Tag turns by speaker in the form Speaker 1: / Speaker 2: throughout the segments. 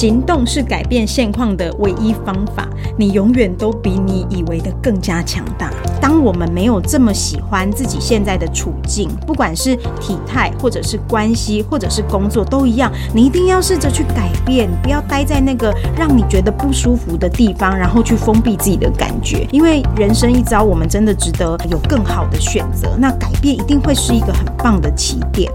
Speaker 1: 行动是改变现况的唯一方法，你永远都比你以为的更加强大。当我们没有这么喜欢自己现在的处境，不管是体态，或者是关系，或者是工作，都一样，你一定要试着去改变，不要待在那个让你觉得不舒服的地方，然后去封闭自己的感觉。因为人生一遭，我们真的值得有更好的选择。那改变一定会是一个很棒的起点。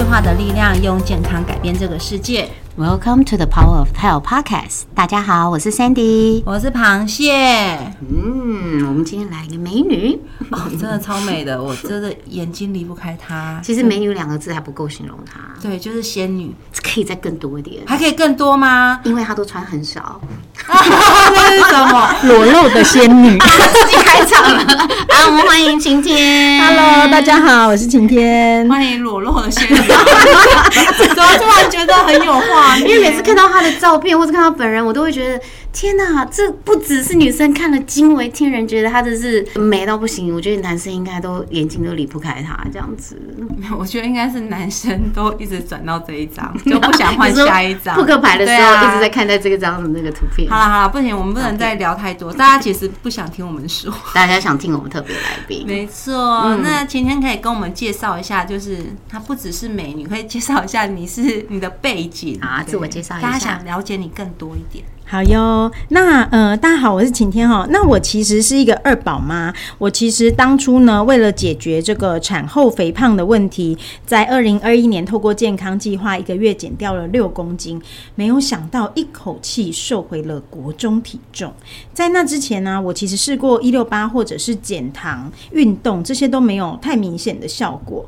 Speaker 2: 对话的力量，用健康改变这个世界。
Speaker 3: Welcome to the Power of Health Podcast。大家好，我是 Sandy。
Speaker 2: 我是螃蟹，
Speaker 3: 嗯，我们今天来一个美女。
Speaker 2: 哦，真的超美的，我真的眼睛离不开她。
Speaker 3: 其实“美女”两个字还不够形容她，
Speaker 2: 对，就是仙女，
Speaker 3: 可以再更多一点，
Speaker 2: 还可以更多吗？
Speaker 3: 因为她都穿很少。
Speaker 2: 那是什么？
Speaker 1: 裸露的仙女
Speaker 3: 自己开场了啊！我们欢迎晴天。
Speaker 1: ，Hello，大家好，我是晴天。
Speaker 2: 欢迎裸露的仙女。怎么突然觉得很有画面？
Speaker 3: 因为每次看到他的照片或者看到本人，我都会觉得天哪，这不只是女生看了惊为天人，觉得她真是美到不行。我觉得男生应该都眼睛都离不开她这样子。
Speaker 2: 我觉得应该是男生都一直转到这一张，就不想换下一张。
Speaker 3: 扑克牌的时候一直在看待这个张的那个图片。
Speaker 2: 好了好了，不行，我们不能再聊太多。大家其实不想听我们说。
Speaker 3: 大家想听我们特别来宾，
Speaker 2: 没错，那晴天可以跟我们介绍一下，就是她不只是美女，可以介绍一下你是你的背景
Speaker 3: 啊自我介绍一下
Speaker 2: 大家想了解你更多一点。
Speaker 1: 好哟，那呃，大家好，我是晴天哈。那我其实是一个二宝妈，我其实当初呢，为了解决这个产后肥胖的问题，在二零二一年透过健康计划，一个月减掉了六公斤，没有想到一口气瘦回了国中体重。在那之前呢，我其实试过一六八或者是减糖、运动，这些都没有太明显的效果。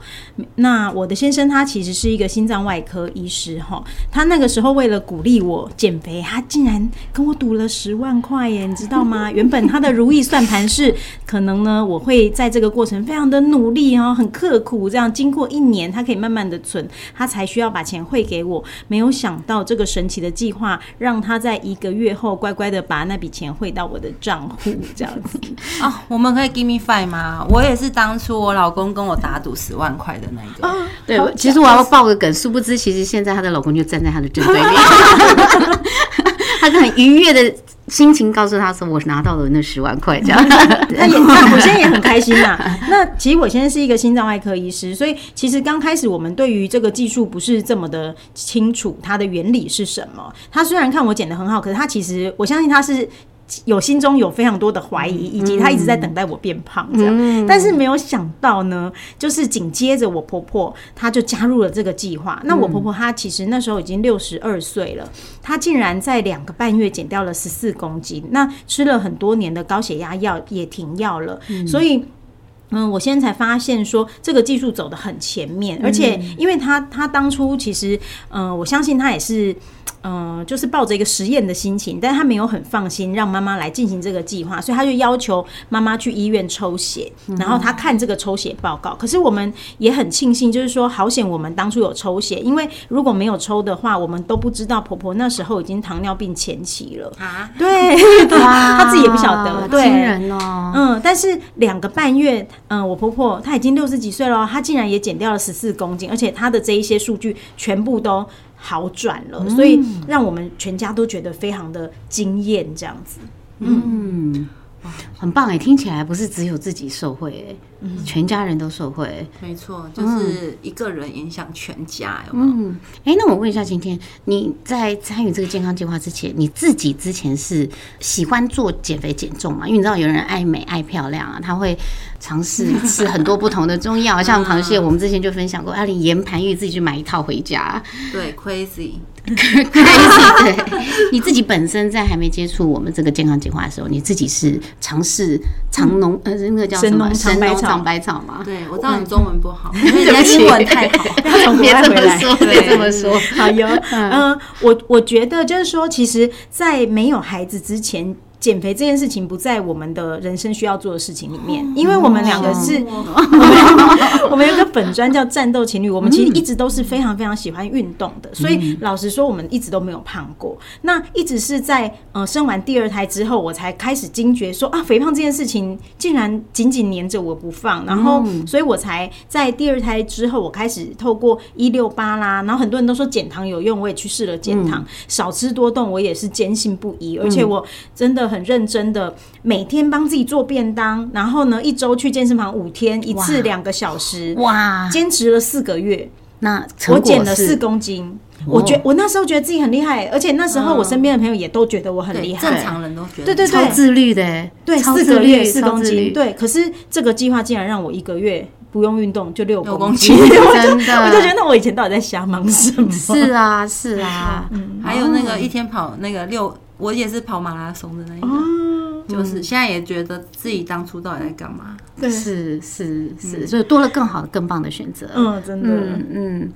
Speaker 1: 那我的先生他其实是一个心脏外科医师哈，他那个时候为了鼓励我减肥，他竟然跟我赌了十万块耶，你知道吗？原本他的如意算盘是可能呢，我会在这个过程非常的努力哦，很刻苦，这样经过一年，他可以慢慢的存，他才需要把钱汇给我。没有想到这个神奇的计划，让他在一个月后乖乖的把那笔钱汇到我的账户，这样子。
Speaker 2: 哦，我们可以 give me five 吗？我也是当初我老公跟我打赌十万块的那个。
Speaker 3: 对，其实我要爆个梗，殊不知其实现在她的老公就站在她的正对面，他就很愉悦的心情告诉他说：“我拿到了那十万块。”这样，
Speaker 1: 那也，那我现在也很开心呐、那其实我现在是一个心脏外科医师，所以其实刚开始我们对于这个技术不是这么的清楚，它的原理是什么。他虽然看我剪得很好，可是他其实我相信他是。有心中有非常多的怀疑，以及他一直在等待我变胖这样，但是没有想到呢，就是紧接着我婆婆，她就加入了这个计划。那我婆婆她其实那时候已经六十二岁了，她竟然在两个半月减掉了十四公斤，那吃了很多年的高血压药也停药了，所以。嗯，我现在才发现说这个技术走得很前面，而且因为他他当初其实，嗯、我相信他也是，嗯、就是抱着一个实验的心情，但他没有很放心让妈妈来进行这个计划，所以他就要求妈妈去医院抽血，然后他看这个抽血报告。可是我们也很庆幸，就是说好险我们当初有抽血，因为如果没有抽的话，我们都不知道婆婆那时候已经糖尿病前期了。
Speaker 2: 啊，
Speaker 1: 对，她自己也不晓得，对，
Speaker 3: 惊人哦！
Speaker 1: 嗯，但是两个半月，嗯，我婆婆她已经六十几岁了哦，她竟然也减掉了十四公斤，而且她的这一些数据全部都好转了，所以让我们全家都觉得非常的惊艳，这样子。
Speaker 3: 嗯，很棒哎，听起来不是只有自己受惠哎，全家人都受惠。
Speaker 2: 没错，就是一个人影响全家，有没有？
Speaker 3: 嗯，哎，那我问一下，今天你在参与这个健康计划之前，你自己之前是喜欢做减肥减重吗？因为你知道有人爱美爱漂亮啊，他会尝试吃很多不同的中药，像螃蟹，我们之前就分享过，啊，你盐盘玉自己去买一套回家。
Speaker 2: 对，crazy。
Speaker 3: 对，你自己本身在还没接触我们这个健康计划的时候，你自己是尝试长农呃那个叫什么
Speaker 1: 神农尝百草
Speaker 3: 尝百草嘛？
Speaker 2: 对，我知道你中文不好，因为你的英文太好。
Speaker 3: 别这么
Speaker 1: 回来
Speaker 3: 说，
Speaker 2: 对
Speaker 3: 别这么说。
Speaker 1: 好哟，嗯，我我觉得就是说，其实，在没有孩子之前。减肥这件事情不在我们的人生需要做的事情里面，因为我们两个是，我们有个粉砖叫战斗情侣，我们其实一直都是非常非常喜欢运动的，所以老实说，我们一直都没有胖过。那一直是在呃生完第二胎之后，我才开始惊觉说啊，肥胖这件事情竟然紧紧黏着我不放，然后所以我才在第二胎之后，我开始透过一六八啦，然后很多人都说减糖有用，我也去试了减糖，少吃多动，我也是坚信不疑，而且我真的很认真的每天帮自己做便当，然后呢一周去健身房五天，一次两个小时，
Speaker 3: 哇，
Speaker 1: 坚持了四个月，
Speaker 3: 那
Speaker 1: 我减了四公斤。我觉我那时候觉得自己很厉害，而且那时候我身边的朋友也都觉得我很厉害。
Speaker 2: 正常人都觉得。
Speaker 1: 对对
Speaker 3: 超自律的。欸，
Speaker 1: 对，四个月四公斤，对。可是这个计划竟然让我一个月不用运动就六
Speaker 2: 六
Speaker 1: 公
Speaker 2: 公斤
Speaker 1: 斤，
Speaker 3: 真的。
Speaker 1: 我就觉得那我以前到底在瞎忙什么？
Speaker 3: 是啊是啊，
Speaker 2: 还有那个一天跑那个六，我也是跑马拉松的那一个，
Speaker 1: 哦，
Speaker 2: 就是现在也觉得自己当初到底在干嘛。
Speaker 1: 对，
Speaker 3: 是是是，所以多了更好的更棒的选择。
Speaker 1: 嗯，真的，
Speaker 3: 嗯嗯，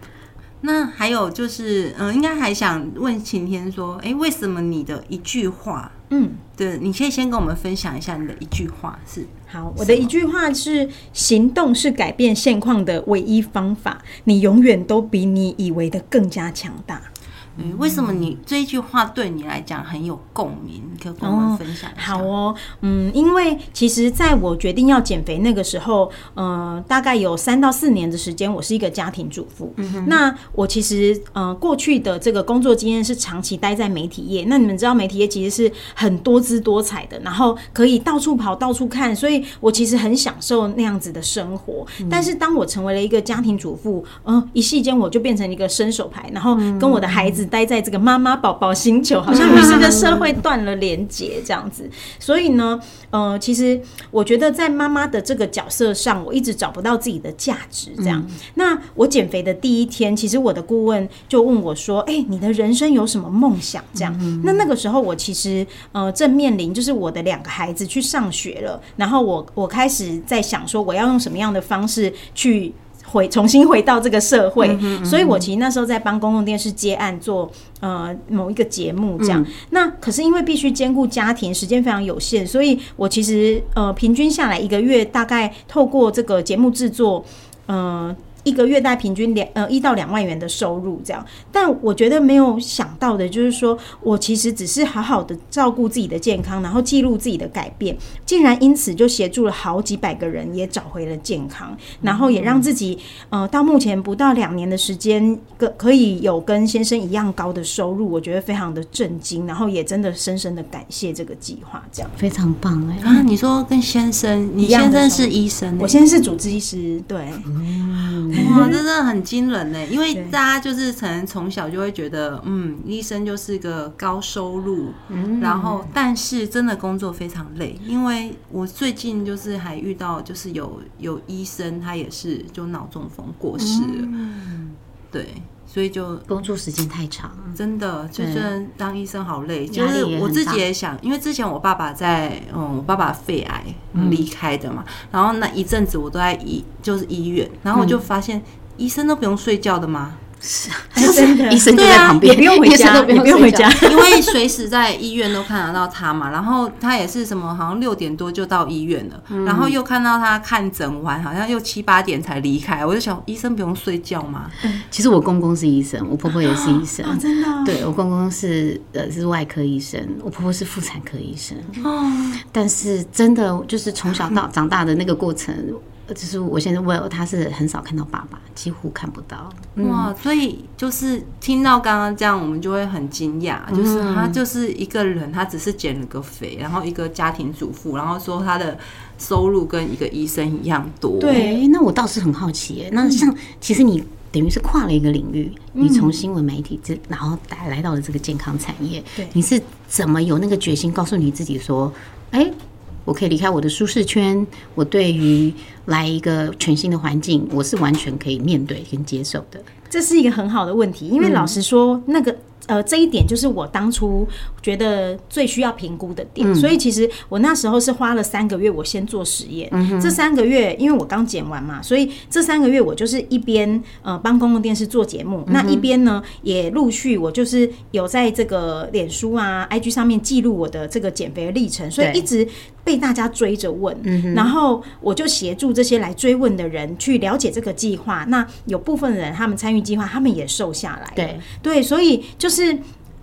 Speaker 2: 那还有就是，嗯、应该还想问晴天说，哎、为什么你的一句话，
Speaker 1: 嗯。
Speaker 2: 对，你可以先跟我们分享一下你的一句话是，
Speaker 1: 好，我的一句话是：行动是改变现况的唯一方法。你永远都比你以为的更加强大。
Speaker 2: 嗯，为什么你这一句话对你来讲很有共鸣？你可以跟我们分享一下。
Speaker 1: 好哦，嗯，因为其实在我决定要减肥那个时候，呃，大概有三到四年的时间，我是一个家庭主妇。嗯那我其实呃过去的这个工作经验是长期待在媒体业。那你们知道媒体业其实是很多姿多彩的，然后可以到处跑、到处看，所以我其实很享受那样子的生活。但是当我成为了一个家庭主妇，嗯、一夕间我就变成一个伸手牌，然后跟我的孩子待在这个妈妈宝宝星球，好像与这个社会断了连结这样子。所以呢，呃，其实我觉得在妈妈的这个角色上，我一直找不到自己的价值。这样，那我减肥的第一天，其实我的顾问就问我说：“哎、你的人生有什么梦想？”这样，那那个时候我其实呃正面临就是我的两个孩子去上学了，然后我我开始在想说我要用什么样的方式去。回重新回到这个社会，所以我其实那时候在帮公共电视接案做呃某一个节目这样。那可是因为必须兼顾家庭，时间非常有限，所以我其实呃平均下来一个月大概透过这个节目制作，呃。一个月大概平均两呃一到两万元的收入这样，但我觉得没有想到的就是说，我其实只是好好的照顾自己的健康，然后记录自己的改变，竟然因此就协助了好几百个人也找回了健康，然后也让自己呃到目前不到两年的时间，可可以有跟先生一样高的收入，我觉得非常的震惊，然后也真的深深的感谢这个计划。这样，
Speaker 3: 非常棒哎。
Speaker 2: 啊，你说跟先生，你先生是医生欸、
Speaker 1: 我先生是主治医师，对，
Speaker 2: 哇，这真的很惊人呢！因为大家就是可能从小就会觉得，嗯，医生就是个高收入，然后但是真的工作非常累。因为我最近就是还遇到，就是有有医生他也是就脑中风过世了，对，所以就
Speaker 3: 工作时间太长，
Speaker 2: 真的，就是当医生好累。就是我自己也想，因为之前我爸爸在，嗯，我爸爸肺癌离开的嘛，然后那一阵子我都在医，就是医院，然后我就发现医生都不用睡觉的吗？
Speaker 1: 真的
Speaker 3: 医生就
Speaker 2: 对啊
Speaker 3: 在旁边，
Speaker 1: 也不用回家，不用回家。。
Speaker 2: 因为随时在医院都看得到他嘛，然后他也是什么，好像六点多就到医院了，然后又看到他看诊完，好像又七八点才离开，我就想，医生不用睡觉吗？
Speaker 3: 其实我公公是医生，我婆婆也是医生。
Speaker 1: 哦，真的哦、
Speaker 3: 对我公公是呃是外科医生，我婆婆是妇产科医生。
Speaker 2: 哦，
Speaker 3: 但是真的就是从小到长大的那个过程，呃就是我现在 Will 他是很少看到爸爸，几乎看不到。
Speaker 2: 哇，所以就是听到刚刚这样，我们就会很惊讶，就是他就是一个人，他只是减了个肥，然后一个家庭主妇，然后说他的收入跟一个医生一样多。
Speaker 1: 对
Speaker 3: 哎、那我倒是很好奇耶。那像其实你等于是跨了一个领域，你从新闻媒体这，然后来来到了这个健康产业，
Speaker 1: 对
Speaker 3: 你是怎么有那个决心告诉你自己说，哎、我可以离开我的舒适圈，我对于来一个全新的环境，我是完全可以面对跟接受的。
Speaker 1: 这是一个很好的问题，因为老实说，那个呃，这一点就是我当初觉得最需要评估的点，所以其实我那时候是花了三个月，我先做实验。这三个月，因为我刚剪完嘛，所以这三个月我就是一边呃帮公共电视做节目，那一边呢也陆续我就是有在这个脸书啊、IG 上面记录我的这个减肥的历程，所以一直被大家追着问，然后我就协助这些来追问的人去了解这个计划。那有部分人他们参与计划，他们也瘦下来。
Speaker 3: 对
Speaker 1: 对，所以就是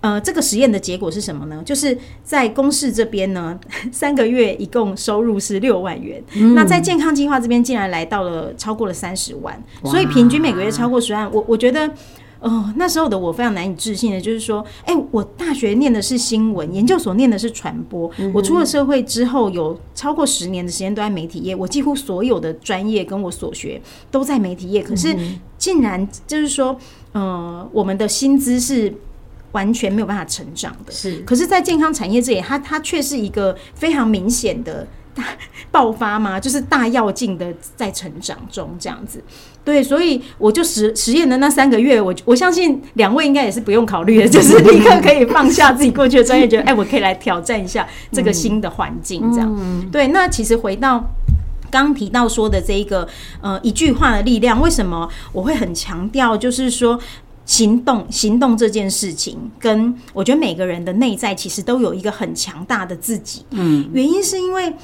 Speaker 1: 呃，这个实验的结果是什么呢？就是在公视这边呢，三个月一共收入是六万元，那在健康计划这边竟然来到了超过了三十万，所以平均每个月超过十万。我我觉得。哦，那时候的我非常难以置信的，就是说，哎，我大学念的是新闻，研究所念的是传播，我出了社会之后，有超过十年的时间都在媒体业，我几乎所有的专业跟我所学都在媒体业，可是竟然就是说，呃，我们的薪资是完全没有办法成长的，
Speaker 3: 是，
Speaker 1: 可是，在健康产业这里，它它却是一个非常明显的大爆发嘛，就是大跃进的在成长中这样子。对，所以我就实实验的那三个月，我我相信两位应该也是不用考虑的，就是立刻可以放下自己过去的专业，觉得哎，我可以来挑战一下这个新的环境，这样。嗯。对，那其实回到刚提到说的这一个呃一句话的力量，为什么我会很强调，就是说行动行动这件事情，跟我觉得每个人的内在其实都有一个很强大的自己。嗯，原因是因为。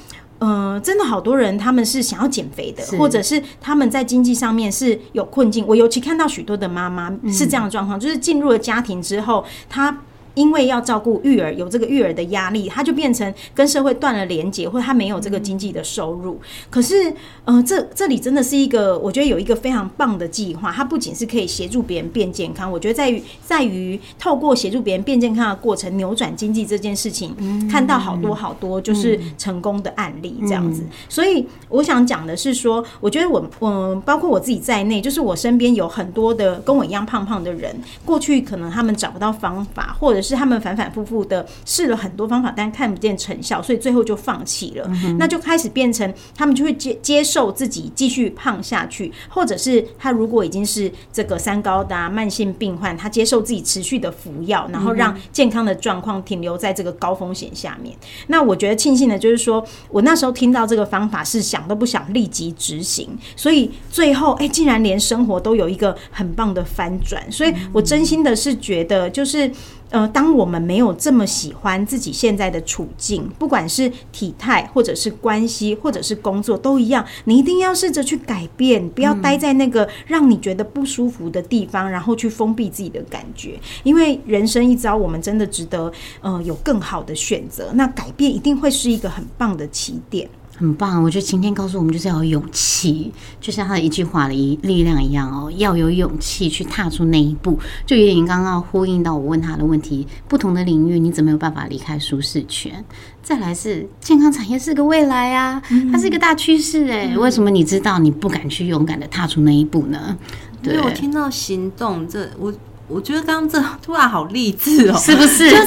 Speaker 1: 嗯，真的好多人，他们是想要减肥的，或者是他们在经济上面是有困境。我尤其看到许多的妈妈是这样的状况，就是进入了家庭之后，她。因为要照顾育儿，有这个育儿的压力，他就变成跟社会断了连接，或者他没有这个经济的收入。可是，呃，这这里真的是一个，我觉得有一个非常棒的计划。它不仅是可以协助别人变健康，我觉得在于在于透过协助别人变健康的过程，扭转经济这件事情，看到好多好多就是成功的案例这样子。所以我想讲的是说，我觉得我我包括我自己在内，就是我身边有很多的跟我一样胖胖的人，过去可能他们找不到方法，或者是他们反反复复的试了很多方法，但看不见成效，所以最后就放弃了。那就开始变成他们就会接接受自己继续胖下去，或者是他如果已经是这个三高的慢性病患，他接受自己持续的服药，然后让健康的状况停留在这个高风险下面。那我觉得庆幸的就是说我那时候听到这个方法是想都不想立即执行，所以最后哎，竟然连生活都有一个很棒的翻转。所以我真心的是觉得就是。呃，当我们没有这么喜欢自己现在的处境，不管是体态，或者是关系，或者是工作，都一样。你一定要试着去改变，不要待在那个让你觉得不舒服的地方，然后去封闭自己的感觉。因为人生一遭，我们真的值得呃有更好的选择。那改变一定会是一个很棒的起点。
Speaker 3: 很棒，我觉得晴天告诉我们就是要有勇气，就像他的一句话的一力量一样哦，要有勇气去踏出那一步。就有点刚刚呼应到我问他的问题，不同的领域你怎么有办法离开舒适圈？再来是健康产业是个未来啊，它是一个大趋势哎，为什么你知道你不敢去勇敢的踏出那一步呢？
Speaker 2: 对我听到行动，这我我觉得刚刚这突然好励志哦，
Speaker 3: 是不是？
Speaker 2: 就是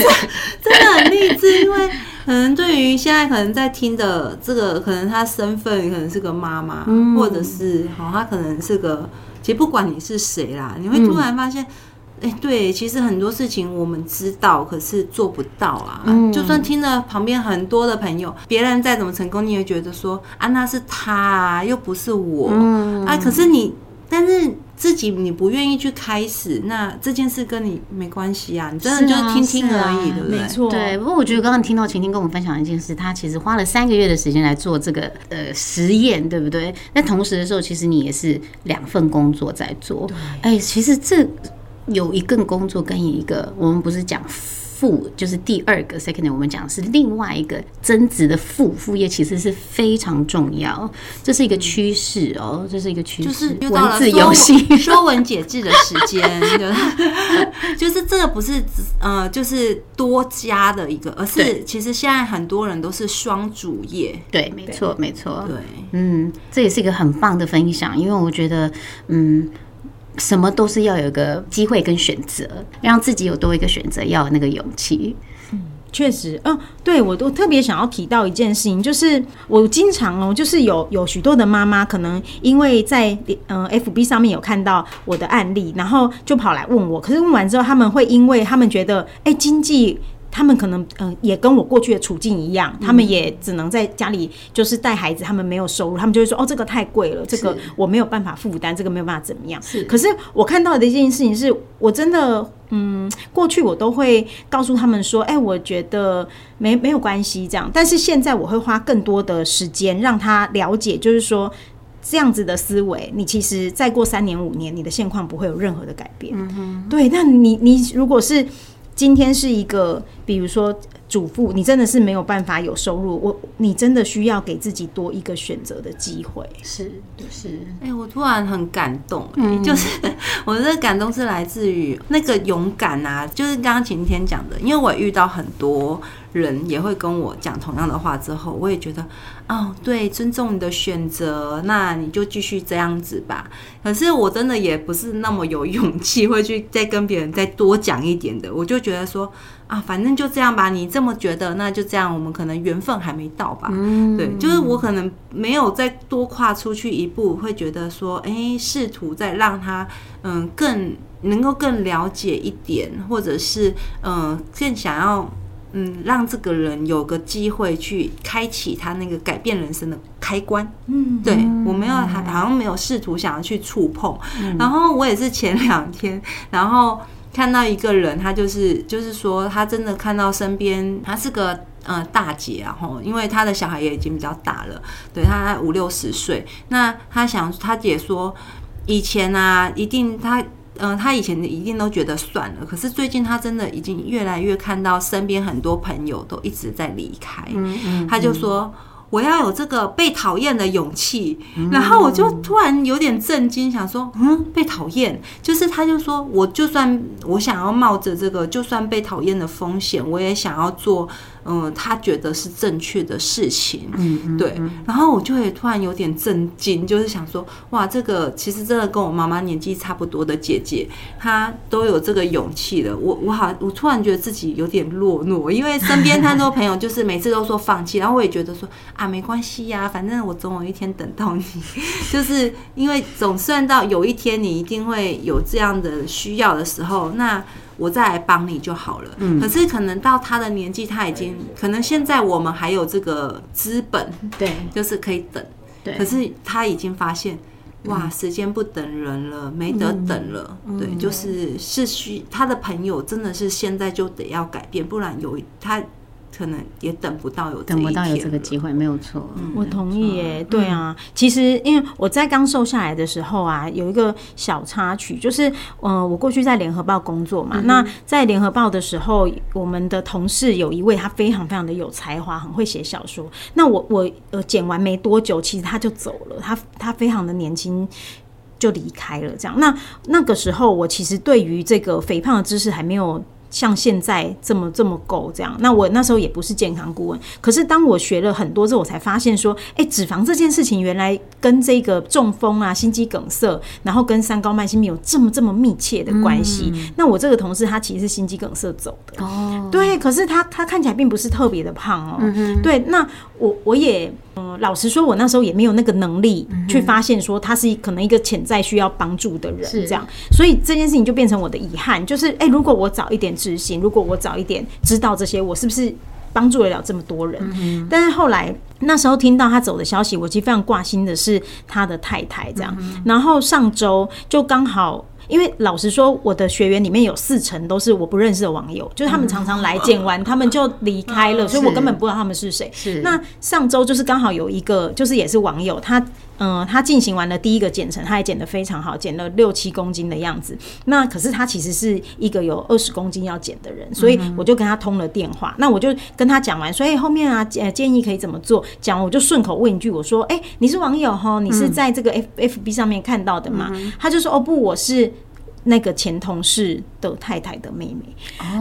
Speaker 2: 真的很励志，因为。可能对于现在可能在听的这个，可能他身份可能是个妈妈，或者是好，他可能是个，其实不管你是谁啦，你会突然发现，哎，对，其实很多事情我们知道，可是做不到啊。就算听了旁边很多的朋友，别人再怎么成功，你也觉得说啊，那是他啊，又不是我啊。可是你，但是。自己你不愿意去开始，那这件事跟你没关系啊，你真的就是听听而已，对不对？
Speaker 1: 没错。
Speaker 3: 对，不过我觉得刚刚听到晴晴跟我们分享一件事，他其实花了三个月的时间来做这个呃实验，对不对？那同时的时候，其实你也是两份工作在做。哎，其实这有一个工作跟一个，我们不是讲。副就是第二个 second，我们讲是另外一个增值的副副业，其实是非常重要，这是一个趋势哦，这是一个趋势。
Speaker 2: 就是文字游戏说 文解字的时间，就是这个不是呃，就是多加的一个，而是其实现在很多人都是双主业。
Speaker 3: 对，没错，没错。
Speaker 2: 对，
Speaker 3: 嗯，这也是一个很棒的分享，因为我觉得，嗯。什么都是要有一个机会跟选择，让自己有多一个选择，要有那个勇气。
Speaker 1: 确实，嗯，对我都特别想要提到一件事情，就是我经常哦，就是有有许多的妈妈，可能因为在嗯 FB 上面有看到我的案例，然后就跑来问我，可是问完之后，他们会因为他们觉得，哎，经济。他们可能嗯也跟我过去的处境一样，他们也只能在家里就是带孩子，他们没有收入，他们就会说哦这个太贵了，这个我没有办法负担，这个没有办法怎么样。
Speaker 3: 是，
Speaker 1: 可是我看到的一件事情是，我真的嗯过去我都会告诉他们说，哎，我觉得没没有关系这样，但是现在我会花更多的时间让他了解，就是说这样子的思维，你其实再过三年五年，你的现况不会有任何的改变。嗯哼，对，那你你如果是。今天是一个，比如说主妇，你真的是没有办法有收入，我你真的需要给自己多一个选择的机会。
Speaker 3: 是是，
Speaker 2: 哎，我突然很感动，嗯，就是 我的感动是来自于那个勇敢啊，就是刚刚晴天讲的，因为我遇到很多。人也会跟我讲同样的话，之后我也觉得，哦，对，尊重你的选择，那你就继续这样子吧。可是我真的也不是那么有勇气会去再跟别人再多讲一点的。我就觉得说，啊，反正就这样吧。你这么觉得，那就这样。我们可能缘分还没到吧。嗯，对，就是我可能没有再多跨出去一步，会觉得说，哎，试图再让他，嗯，更能够更了解一点，或者是，嗯，更想要。嗯，让这个人有个机会去开启他那个改变人生的开关。嗯，对我没有，还好像没有试图想要去触碰。然后我也是前两天，然后看到一个人，他就是就是说，他真的看到身边，他是个呃大姐啊，吼，因为他的小孩也已经比较大了，对他五六十岁。那他想，他姐说，以前啊，一定他。嗯，他以前一定都觉得算了，可是最近他真的已经越来越看到身边很多朋友都一直在离开，他就说。我要有这个被讨厌的勇气，然后我就突然有点震惊，想说，嗯，被讨厌，就是他就说，我就算我想要冒着这个就算被讨厌的风险，我也想要做，嗯，他觉得是正确的事情，嗯，对。然后我就会突然有点震惊，就是想说，哇，这个其实真的跟我妈妈年纪差不多的姐姐，她都有这个勇气了。我我好，我突然觉得自己有点落寞，因为身边太多朋友就是每次都说放弃，然后我也觉得说啊。没关系呀，反正我总有一天等到你，就是因为总算到有一天你一定会有这样的需要的时候，那我再来帮你就好了。嗯，可是可能到他的年纪，他已经可能现在我们还有这个资本，
Speaker 3: 对，
Speaker 2: 就是可以等。对，可是他已经发现，哇，时间不等人了，没得等了。对，就是是需他的朋友真的是现在就得要改变，不然有他。可能也等不到有
Speaker 3: 等不到有这个机会，没有错。
Speaker 1: 我同意耶，对啊。其实因为我在刚瘦下来的时候啊，有一个小插曲，就是嗯，我过去在联合报工作嘛。那在联合报的时候，我们的同事有一位，他非常非常的有才华，很会写小说。那我我呃剪完没多久，其实他就走了。他他非常的年轻就离开了，这样。那那个时候，我其实对于这个肥胖的知识还没有。像现在这么这么够这样，那我那时候也不是健康顾问，可是当我学了很多之后，我才发现说，哎，脂肪这件事情原来跟这个中风啊、心肌梗塞，然后跟三高慢性病有这么这么密切的关系。那我这个同事他其实是心肌梗塞走的，哦，对，可是他他看起来并不是特别的胖哦，嗯对，那我我也。嗯，老实说，我那时候也没有那个能力去发现说他是可能一个潜在需要帮助的人，这样，所以这件事情就变成我的遗憾，就是哎，如果我早一点执行，如果我早一点知道这些，我是不是帮助得了这么多人？但是后来那时候听到他走的消息，我其实非常挂心的是他的太太这样，然后上周就刚好。因为老实说，我的学员里面有四成都是我不认识的网友，就是他们常常来见完，他们就离开了，所以我根本不知道他们是谁。
Speaker 3: 是
Speaker 1: 那上周就是刚好有一个，就是也是网友，他。嗯，他进行完了第一个减程，他也减得非常好，减了六七公斤的样子。那可是他其实是一个有二十公斤要减的人，所以我就跟他通了电话。那我就跟他讲完，所以后面啊，呃，建议可以怎么做？讲我就顺口问一句，我说：“哎，你是网友哈？你是在这个 F F B 上面看到的吗？”他就说：“哦不，我是那个前同事的太太的妹妹。”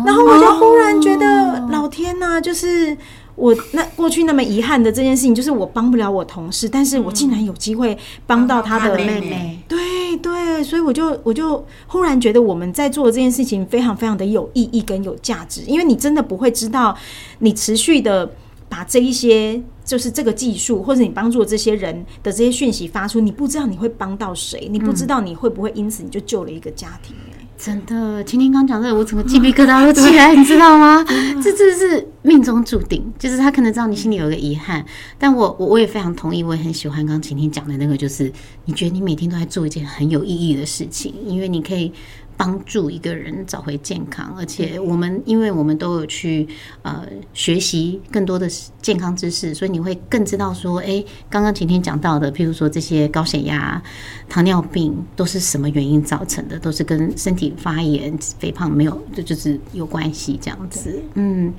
Speaker 1: 然后我就忽然觉得，老天呐，就是。我那过去那么遗憾的这件事情，就是我帮不了我同事，但是我竟然有机会帮到他的
Speaker 3: 妹妹。
Speaker 1: 对对，所以我就我就忽然觉得我们在做的这件事情非常非常的有意义跟有价值，因为你真的不会知道，你持续的把这一些就是这个技术或者你帮助这些人的这些讯息发出，你不知道你会帮到谁，你不知道你会不会因此你就救了一个家庭、欸
Speaker 3: 真的，今天刚讲这个，我整个鸡皮疙瘩都起来，你知道吗？这这是命中注定，就是他可能知道你心里有个遗憾，但我我我也非常同意，我也很喜欢刚刚晴天讲的那个，就是你觉得你每天都在做一件很有意义的事情，因为你可以。帮助一个人找回健康，而且我们因为我们都有去呃学习更多的健康知识，所以你会更知道说，哎，刚刚晴天讲到的，譬如说这些高血压、糖尿病都是什么原因造成的，都是跟身体发炎、肥胖没有，就就是有关系这样子。嗯，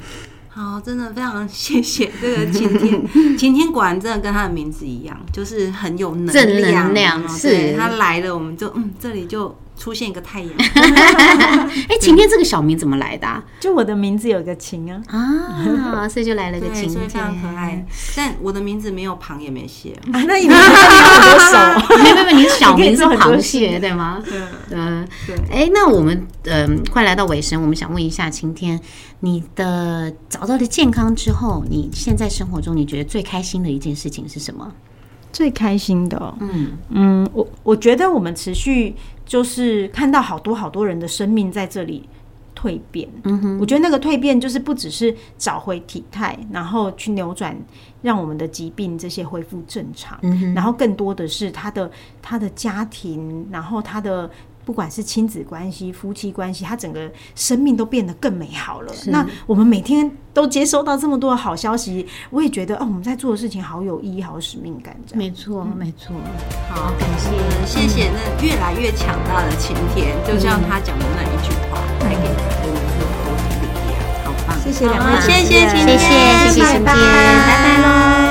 Speaker 2: 好，真的非常谢谢这个晴天，晴天果然真的跟他的名字一样，就是很有能
Speaker 3: 正
Speaker 2: 量，
Speaker 3: 能量
Speaker 2: 哦
Speaker 3: 是。
Speaker 2: 他来了，我们就嗯，这里就出现一个太阳。
Speaker 3: 哎，晴天这个小名怎么来的啊？
Speaker 1: 就我的名字有个晴啊，
Speaker 3: 啊，所以就来了个，晴
Speaker 2: 所以非常可爱
Speaker 3: 天。。
Speaker 2: 但我的名字没有螃也没蟹，
Speaker 1: 啊那你们很多手。
Speaker 3: 没 有没有，没你的小名是螃蟹 对吗？
Speaker 2: 对
Speaker 3: 嗯，
Speaker 2: 对。
Speaker 3: 哎，那我们嗯、快来到尾声，我们想问一下晴天，你的找到了健康之后，你现在生活中你觉得最开心的一件事情是什么？
Speaker 1: 最开心的哦、
Speaker 3: 嗯
Speaker 1: 嗯，我我觉得我们持续就是看到好多好多人的生命在这里蜕变。
Speaker 3: 嗯哼，
Speaker 1: 我觉得那个蜕变就是不只是找回体态，然后去扭转，让我们的疾病这些恢复正常。
Speaker 3: 嗯哼，
Speaker 1: 然后更多的是他的他的家庭，然后他的不管是亲子关系、夫妻关系，他整个生命都变得更美好了。那我们每天都接收到这么多的好消息，我也觉得哦，我们在做的事情好有意义，好有使命感。这样，
Speaker 3: 没错没错，
Speaker 2: 好，
Speaker 3: 感谢
Speaker 2: 嗯谢谢那越来越强大的晴天，就像他讲的那一句话，带给我们更多的力量，好棒！
Speaker 1: 谢谢两位
Speaker 2: 谢谢晴
Speaker 3: 谢谢谢谢晴天，拜拜喽。